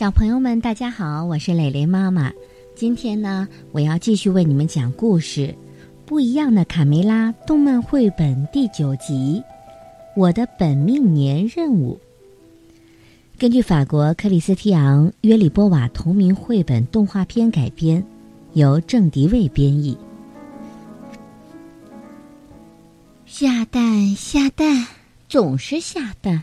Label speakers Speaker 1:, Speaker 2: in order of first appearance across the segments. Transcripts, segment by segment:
Speaker 1: 小朋友们，大家好，我是蕾蕾妈妈。今天呢，我要继续为你们讲故事，《不一样的卡梅拉》动漫绘本第九集《我的本命年任务》。根据法国克里斯提昂·约里波瓦同名绘本动画片改编，由郑迪卫编译。下蛋下蛋，总是下蛋，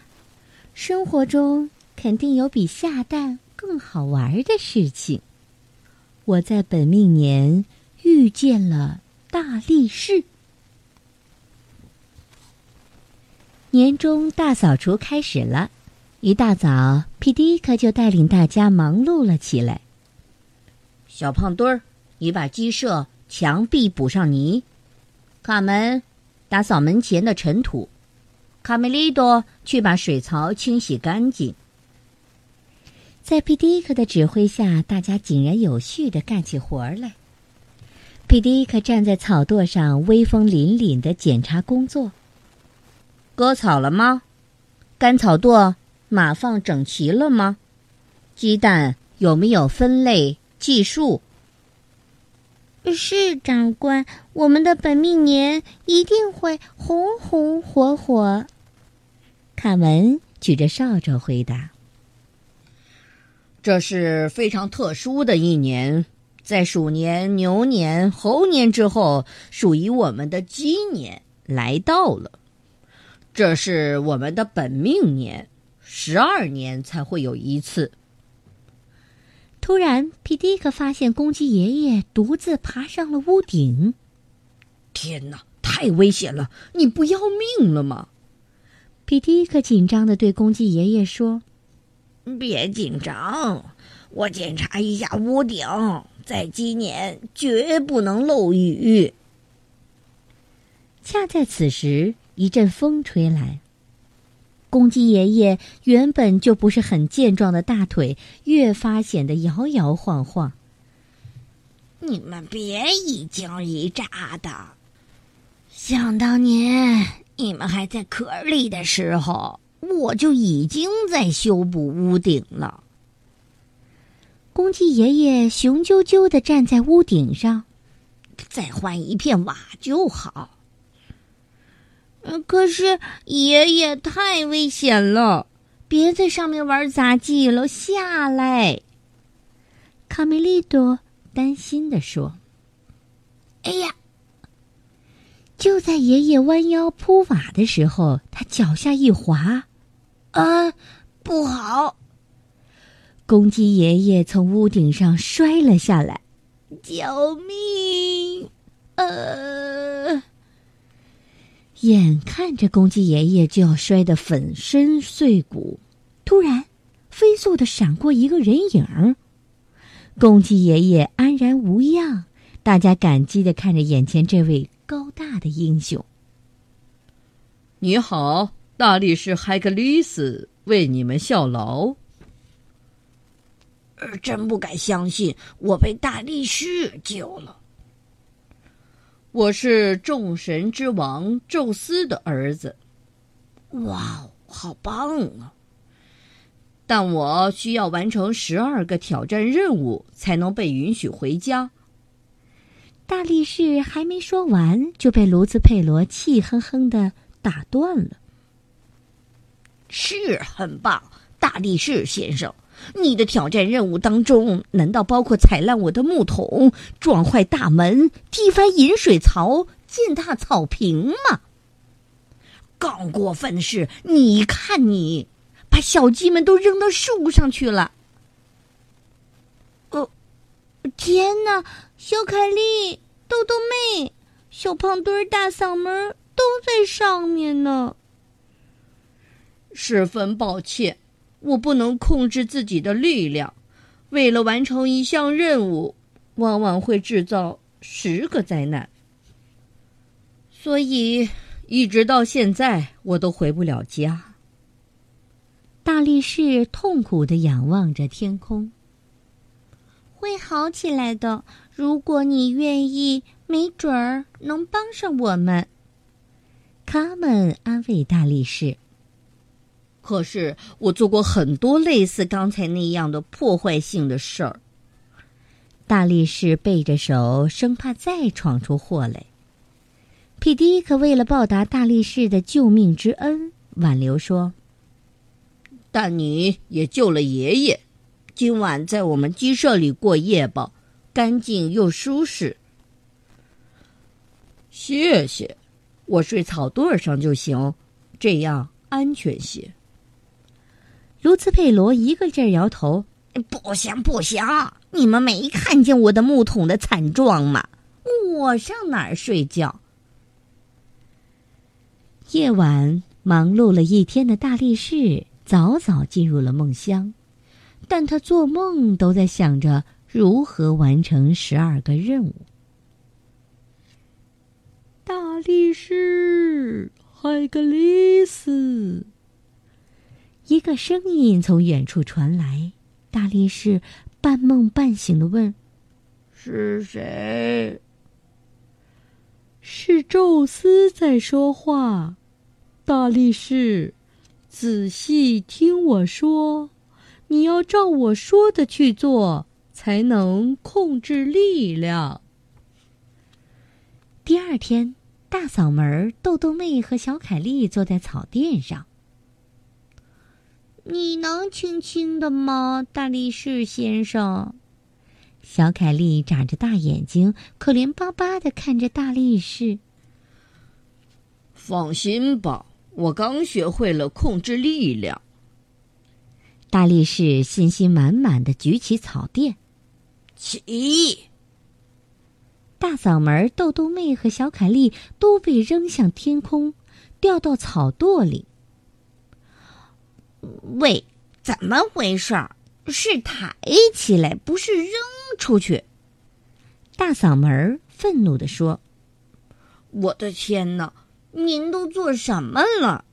Speaker 1: 生活中肯定有比下蛋。更好玩的事情，我在本命年遇见了大力士。年终大扫除开始了，一大早，皮迪克就带领大家忙碌了起来。
Speaker 2: 小胖墩儿，你把鸡舍墙壁补上泥；卡门，打扫门前的尘土；卡梅利多，去把水槽清洗干净。
Speaker 1: 在皮迪克的指挥下，大家井然有序的干起活来。皮迪克站在草垛上，威风凛凛的检查工作。
Speaker 2: 割草了吗？干草垛码放整齐了吗？鸡蛋有没有分类计数？
Speaker 3: 是长官，我们的本命年一定会红红火火。
Speaker 1: 卡门举着扫帚回答。
Speaker 2: 这是非常特殊的一年，在鼠年、牛年、猴年之后，属于我们的鸡年来到了。这是我们的本命年，十二年才会有一次。
Speaker 1: 突然，皮迪克发现公鸡爷爷独自爬上了屋顶。
Speaker 2: 天哪，太危险了！你不要命了吗？
Speaker 1: 皮迪克紧张的对公鸡爷爷说。
Speaker 4: 别紧张，我检查一下屋顶，在今年绝不能漏雨。
Speaker 1: 恰在此时，一阵风吹来，公鸡爷爷原本就不是很健壮的大腿越发显得摇摇晃晃。
Speaker 4: 你们别一惊一乍的，想当年你们还在壳里的时候。我就已经在修补屋顶了。
Speaker 1: 公鸡爷爷雄赳赳的站在屋顶上，
Speaker 4: 再换一片瓦就好。
Speaker 3: 可是爷爷太危险了，别在上面玩杂技了，下来。
Speaker 1: 卡梅利多担心的说：“
Speaker 4: 哎呀！”
Speaker 1: 就在爷爷弯腰铺瓦的时候，他脚下一滑。
Speaker 4: 啊，不好！
Speaker 1: 公鸡爷爷从屋顶上摔了下来，
Speaker 4: 救命！呃，
Speaker 1: 眼看着公鸡爷爷就要摔得粉身碎骨，突然，飞速的闪过一个人影公鸡爷爷安然无恙，大家感激的看着眼前这位高大的英雄。
Speaker 5: 你好。大力士海格力斯为你们效劳。
Speaker 4: 真不敢相信，我被大力士救了。
Speaker 5: 我是众神之王宙斯的儿子。
Speaker 4: 哇，好棒啊！
Speaker 5: 但我需要完成十二个挑战任务，才能被允许回家。
Speaker 1: 大力士还没说完，就被卢兹佩罗气哼哼的打断了。
Speaker 4: 是很棒，大力士先生，你的挑战任务当中，难道包括踩烂我的木桶、撞坏大门、踢翻饮水槽、践踏草坪吗？更过分的是，你看你，把小鸡们都扔到树上去了。
Speaker 3: 哦，天哪！小凯丽、豆豆妹、小胖墩、大嗓门都在上面呢。
Speaker 5: 十分抱歉，我不能控制自己的力量。为了完成一项任务，往往会制造十个灾难。所以，一直到现在，我都回不了家。
Speaker 1: 大力士痛苦的仰望着天空。
Speaker 3: 会好起来的，如果你愿意，没准儿能帮上我们。
Speaker 1: 卡门安慰大力士。
Speaker 2: 可是我做过很多类似刚才那样的破坏性的事儿。
Speaker 1: 大力士背着手，生怕再闯出祸来。皮迪可为了报答大力士的救命之恩，挽留说：“
Speaker 2: 但你也救了爷爷，今晚在我们鸡舍里过夜吧，干净又舒适。”谢谢，我睡草垛上就行，这样安全些。
Speaker 1: 卢兹佩罗一个劲儿摇头：“
Speaker 4: 不行，不行！你们没看见我的木桶的惨状吗？我上哪儿睡觉？”
Speaker 1: 夜晚，忙碌了一天的大力士早早进入了梦乡，但他做梦都在想着如何完成十二个任务。
Speaker 5: 大力士，海格力斯。
Speaker 1: 一个声音从远处传来，大力士半梦半醒的问：“
Speaker 2: 是谁？”“
Speaker 5: 是宙斯在说话。”大力士，仔细听我说，你要照我说的去做，才能控制力量。
Speaker 1: 第二天，大嗓门豆豆妹和小凯丽坐在草垫上。
Speaker 3: 你能轻轻的吗，大力士先生？
Speaker 1: 小凯丽眨着大眼睛，可怜巴巴的看着大力士。
Speaker 2: 放心吧，我刚学会了控制力量。
Speaker 1: 大力士信心满满的举起草垫，
Speaker 2: 起！
Speaker 1: 大嗓门豆豆妹和小凯丽都被扔向天空，掉到草垛里。
Speaker 4: 喂，怎么回事？是抬起来，不是扔出去。
Speaker 1: 大嗓门愤怒地说：“
Speaker 2: 我的天哪！
Speaker 4: 您都做什么了？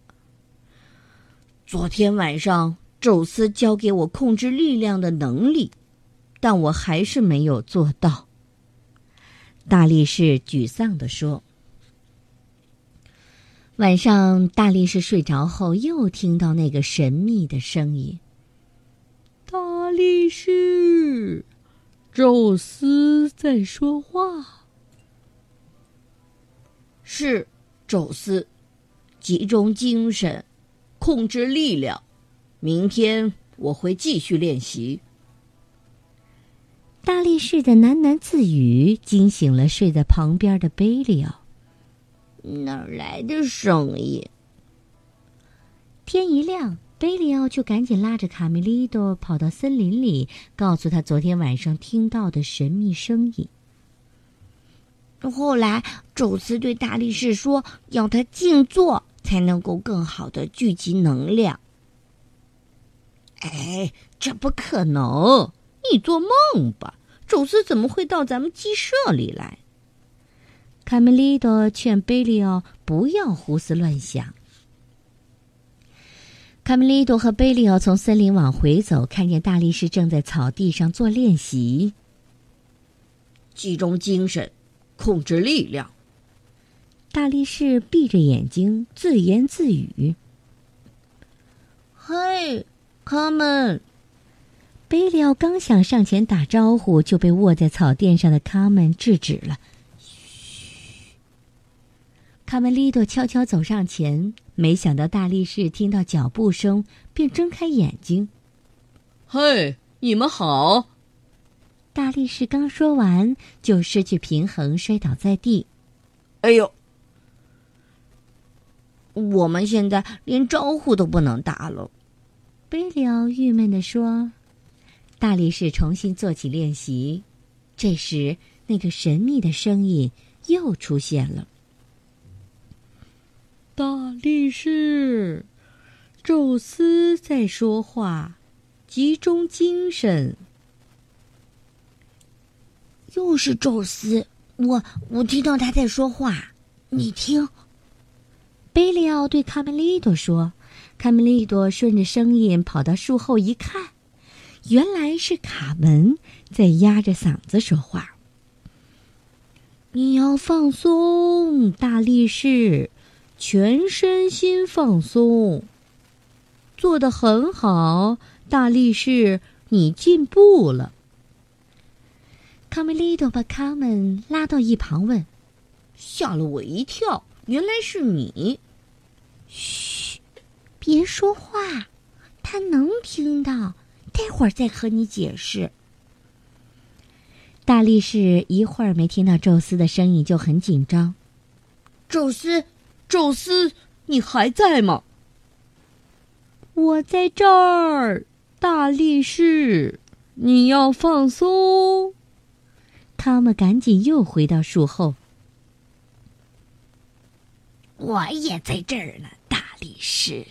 Speaker 2: 昨天晚上，宙斯教给我控制力量的能力，但我还是没有做到。”
Speaker 1: 大力士沮丧地说。晚上，大力士睡着后，又听到那个神秘的声音：“
Speaker 5: 大力士，宙斯在说话。”
Speaker 2: 是宙斯，集中精神，控制力量。明天我会继续练习。
Speaker 1: 大力士的喃喃自语惊醒了睡在旁边的贝利奥。
Speaker 4: 哪来的声音？
Speaker 1: 天一亮，贝里奥就赶紧拉着卡梅利多跑到森林里，告诉他昨天晚上听到的神秘声音。
Speaker 4: 后来，宙斯对大力士说：“要他静坐，才能够更好的聚集能量。”哎，这不可能！你做梦吧！宙斯怎么会到咱们鸡舍里来？
Speaker 1: 卡梅利多劝贝利奥不要胡思乱想。卡梅利多和贝利奥从森林往回走，看见大力士正在草地上做练习。
Speaker 2: 集中精神，控制力量。
Speaker 1: 大力士闭着眼睛自言自语：“
Speaker 4: 嘿，卡门！”
Speaker 1: 贝利奥刚想上前打招呼，就被卧在草垫上的卡门制止了。卡梅利多悄悄走上前，没想到大力士听到脚步声，便睁开眼睛。
Speaker 2: “嘿，你们好！”
Speaker 1: 大力士刚说完，就失去平衡，摔倒在地。
Speaker 2: “哎呦！
Speaker 4: 我们现在连招呼都不能打了。”
Speaker 1: 贝里奥郁闷地说。大力士重新做起练习，这时那个神秘的声音又出现了。
Speaker 5: 大力士，宙斯在说话，集中精神。
Speaker 4: 又是宙斯，我我听到他在说话，你听。
Speaker 1: 贝利奥对卡梅利多说：“卡梅利多顺着声音跑到树后一看，原来是卡门在压着嗓子说话。
Speaker 5: 你要放松，大力士。”全身心放松，做的很好，大力士，你进步了。”
Speaker 1: 卡梅利多把卡门拉到一旁问：“
Speaker 2: 吓了我一跳，原来是你。”“
Speaker 3: 嘘，别说话，他能听到。待会儿再和你解释。”
Speaker 1: 大力士一会儿没听到宙斯的声音就很紧张。
Speaker 2: “宙斯，宙斯，你还在吗？”“
Speaker 5: 我在这儿。”大力士，你要放松。
Speaker 1: 他们赶紧又回到树后。
Speaker 3: 我也在这儿呢，大力士。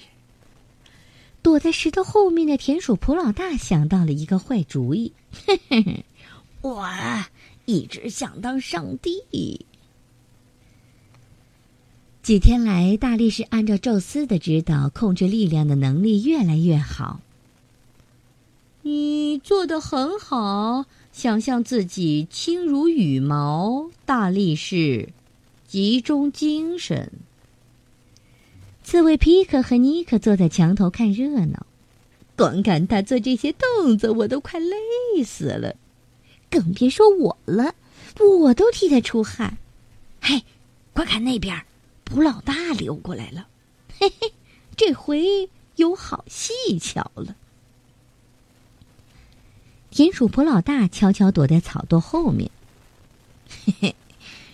Speaker 1: 躲在石头后面的田鼠普老大想到了一个坏主意。
Speaker 3: 嘿嘿嘿，我一直想当上帝。
Speaker 1: 几天来，大力士按照宙斯的指导，控制力量的能力越来越好。
Speaker 5: 你做的很好。想象自己轻如羽毛，大力士，集中精神。
Speaker 1: 刺猬皮克和尼克坐在墙头看热闹，
Speaker 5: 光看他做这些动作，我都快累死了，
Speaker 3: 更别说我了，我都替他出汗。嘿，快看那边，普老大溜过来了，
Speaker 5: 嘿嘿，这回有好戏瞧了。
Speaker 1: 田鼠普老大悄悄躲在草垛后面，
Speaker 3: 嘿嘿，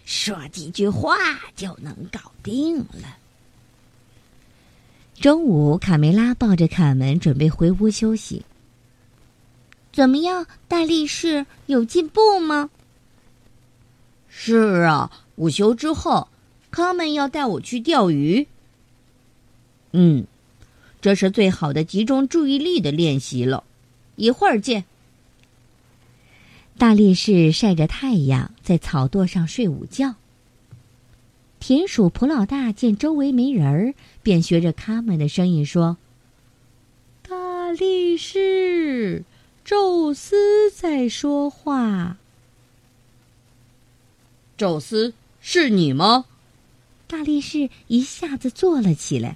Speaker 3: 说几句话就能搞定了。
Speaker 1: 中午，卡梅拉抱着卡门准备回屋休息。
Speaker 3: 怎么样，大力士有进步吗？
Speaker 2: 是啊，午休之后，卡门要带我去钓鱼。嗯，这是最好的集中注意力的练习了。一会儿见。
Speaker 1: 大力士晒着太阳，在草垛上睡午觉。田鼠普老大见周围没人儿，便学着他们的声音说：“
Speaker 5: 大力士，宙斯在说话。”
Speaker 2: 宙斯，是你吗？
Speaker 1: 大力士一下子坐了起来。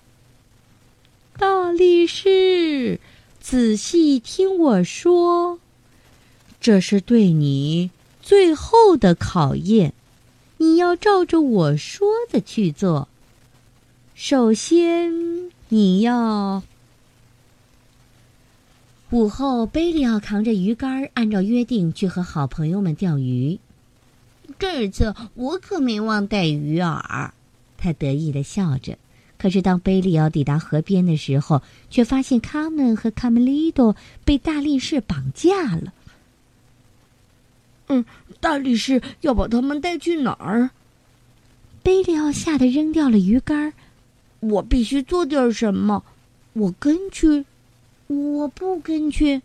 Speaker 5: 大力士，仔细听我说。这是对你最后的考验，你要照着我说的去做。首先，你要
Speaker 1: 午后，贝利奥扛着鱼竿，按照约定去和好朋友们钓鱼。
Speaker 3: 这次我可没忘带鱼饵，
Speaker 1: 他得意的笑着。可是，当贝利奥抵达河边的时候，却发现卡门和卡梅利多被大力士绑架了。
Speaker 2: 嗯，大力士要把他们带去哪儿？
Speaker 1: 贝利奥吓得扔掉了鱼竿。
Speaker 2: 我必须做点什么。我跟去，
Speaker 3: 我不跟去，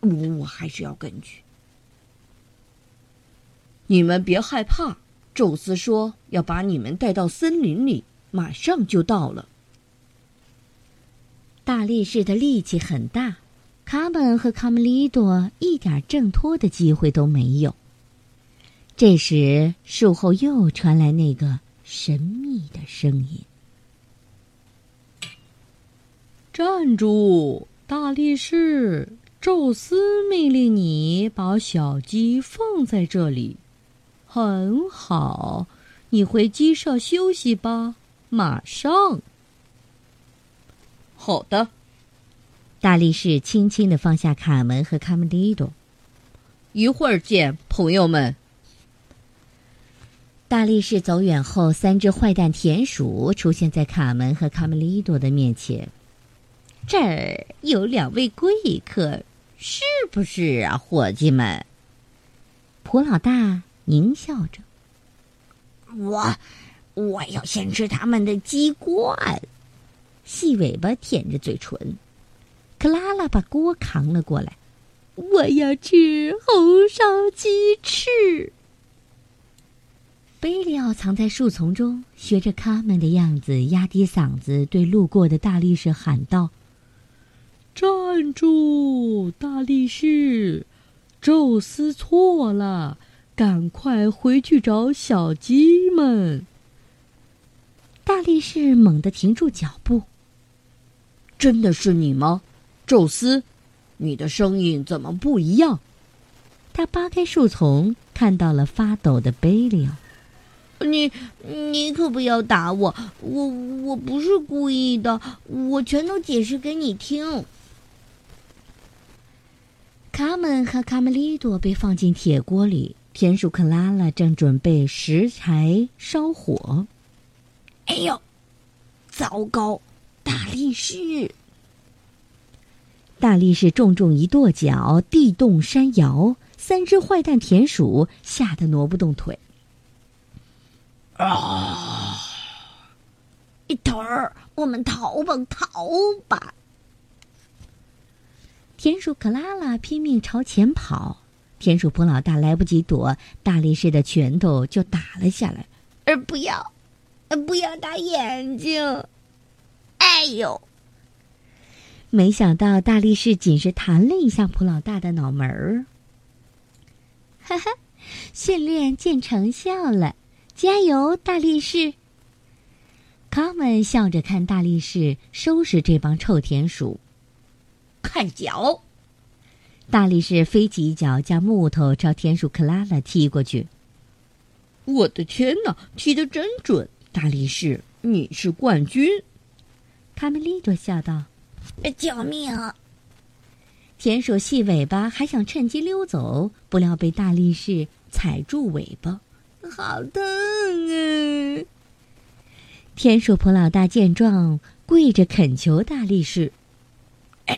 Speaker 2: 我我还是要跟去。你们别害怕，宙斯说要把你们带到森林里，马上就到了。
Speaker 1: 大力士的力气很大。卡本和卡梅利多一点挣脱的机会都没有。这时，树后又传来那个神秘的声音：“
Speaker 5: 站住，大力士！宙斯命令你把小鸡放在这里。很好，你回鸡舍休息吧，马上。”
Speaker 2: 好的。
Speaker 1: 大力士轻轻的放下卡门和卡门利多，
Speaker 2: 一会儿见，朋友们。
Speaker 1: 大力士走远后，三只坏蛋田鼠出现在卡门和卡梅利多的面前。
Speaker 3: 这儿有两位贵客，是不是啊，伙计们？
Speaker 1: 普老大狞笑着：“
Speaker 3: 我，我要先吃他们的鸡冠。”
Speaker 1: 细尾巴舔着嘴唇。克拉拉把锅扛了过来，
Speaker 3: 我要吃红烧鸡翅。
Speaker 1: 贝利奥藏在树丛中，学着卡门的样子，压低嗓子对路过的大力士喊道：“
Speaker 5: 站住，大力士！宙斯错了，赶快回去找小鸡们。”
Speaker 1: 大力士猛地停住脚步。
Speaker 2: 真的是你吗，宙斯？你的声音怎么不一样？
Speaker 1: 他扒开树丛，看到了发抖的贝利奥。
Speaker 3: 你你可不要打我，我我不是故意的，我全都解释给你听。
Speaker 1: 卡门和卡梅利多被放进铁锅里，田鼠克拉拉正准备拾柴烧火。
Speaker 3: 哎呦，糟糕！大力士，
Speaker 1: 大力士重重一跺脚，地动山摇，三只坏蛋田鼠吓得挪不动腿。
Speaker 3: 啊！一头儿，我们逃吧，逃吧！
Speaker 1: 田鼠克拉拉拼命朝前跑，田鼠普老大来不及躲，大力士的拳头就打了下来。
Speaker 3: 呃，不要，呃，不要打眼睛！哎呦！
Speaker 1: 没想到大力士仅是弹了一下普老大的脑门儿。哈哈，训练见成效了，加油，大力士！他们笑着看大力士收拾这帮臭田鼠。
Speaker 2: 看脚！
Speaker 1: 大力士飞起一脚，将木头朝田鼠克拉拉踢过去。
Speaker 2: 我的天哪，踢得真准！大力士，你是冠军！
Speaker 1: 卡梅利多笑道：“
Speaker 3: 救命！”
Speaker 1: 田鼠细尾巴还想趁机溜走，不料被大力士踩住尾巴，
Speaker 3: 好疼啊！
Speaker 1: 田鼠普老大见状，跪着恳求大力士。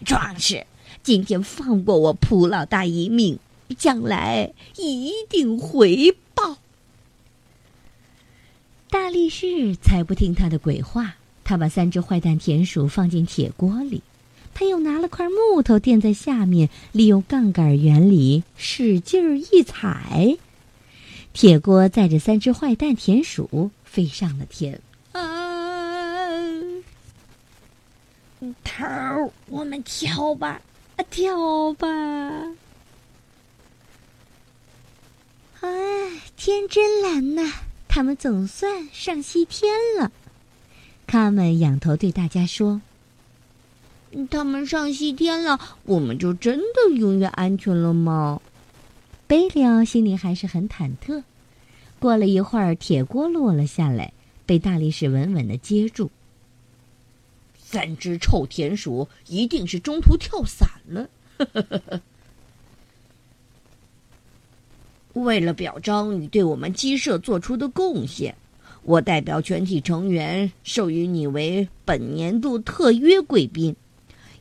Speaker 3: 壮士，今天放过我蒲老大一命，将来一定回报。
Speaker 1: 大力士才不听他的鬼话，他把三只坏蛋田鼠放进铁锅里，他又拿了块木头垫在下面，利用杠杆原理使劲儿一踩，铁锅载着三只坏蛋田鼠飞上了天。
Speaker 3: 头儿，我们跳吧，跳吧！
Speaker 1: 哎，天真蓝呐，他们总算上西天了。卡门仰头对大家说：“
Speaker 3: 他们上西天了，我们就真的永远安全了吗？”
Speaker 1: 贝里奥心里还是很忐忑。过了一会儿，铁锅落了下来，被大力士稳稳的接住。
Speaker 2: 三只臭田鼠一定是中途跳伞了。为了表彰你对我们鸡舍做出的贡献，我代表全体成员授予你为本年度特约贵宾，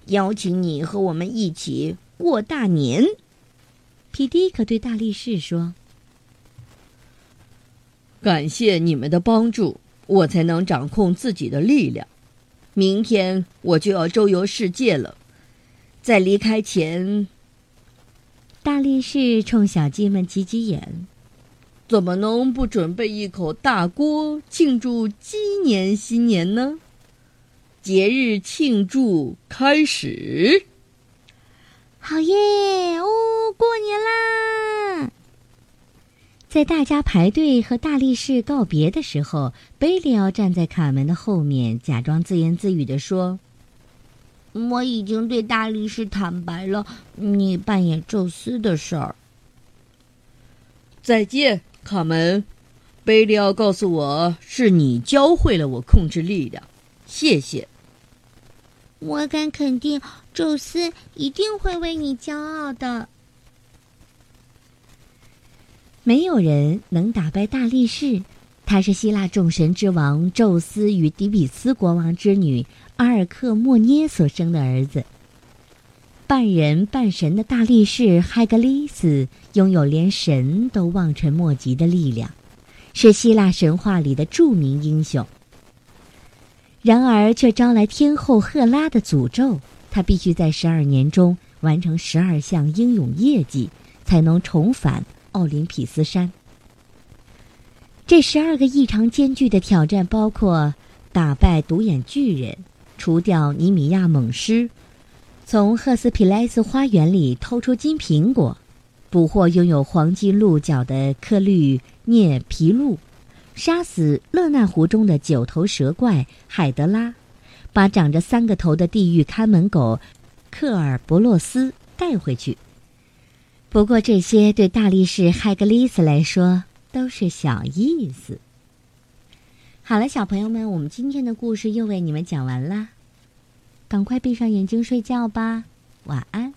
Speaker 2: 邀请你和我们一起过大年。
Speaker 1: 皮迪克对大力士说：“
Speaker 2: 感谢你们的帮助，我才能掌控自己的力量。”明天我就要周游世界了，在离开前，
Speaker 1: 大力士冲小鸡们挤挤眼，
Speaker 2: 怎么能不准备一口大锅庆祝鸡年新年呢？节日庆祝开始，
Speaker 3: 好耶！哦，过年啦！
Speaker 1: 在大家排队和大力士告别的时候，贝利奥站在卡门的后面，假装自言自语地说：“
Speaker 3: 我已经对大力士坦白了你扮演宙斯的事儿。”
Speaker 2: 再见，卡门。贝利奥告诉我是你教会了我控制力量，谢谢。
Speaker 3: 我敢肯定，宙斯一定会为你骄傲的。
Speaker 1: 没有人能打败大力士，他是希腊众神之王宙斯与底比斯国王之女阿尔克莫涅所生的儿子。半人半神的大力士海格力斯拥有连神都望尘莫及的力量，是希腊神话里的著名英雄。然而，却招来天后赫拉的诅咒，他必须在十二年中完成十二项英勇业绩，才能重返。奥林匹斯山。这十二个异常艰巨的挑战包括：打败独眼巨人，除掉尼米亚猛狮，从赫斯皮莱斯花园里偷出金苹果，捕获拥有黄金鹿角的克律涅皮鹿，杀死勒纳湖中的九头蛇怪海德拉，把长着三个头的地狱看门狗克尔伯洛斯带回去。不过这些对大力士海格力斯来说都是小意思。好了，小朋友们，我们今天的故事又为你们讲完啦，赶快闭上眼睛睡觉吧，晚安。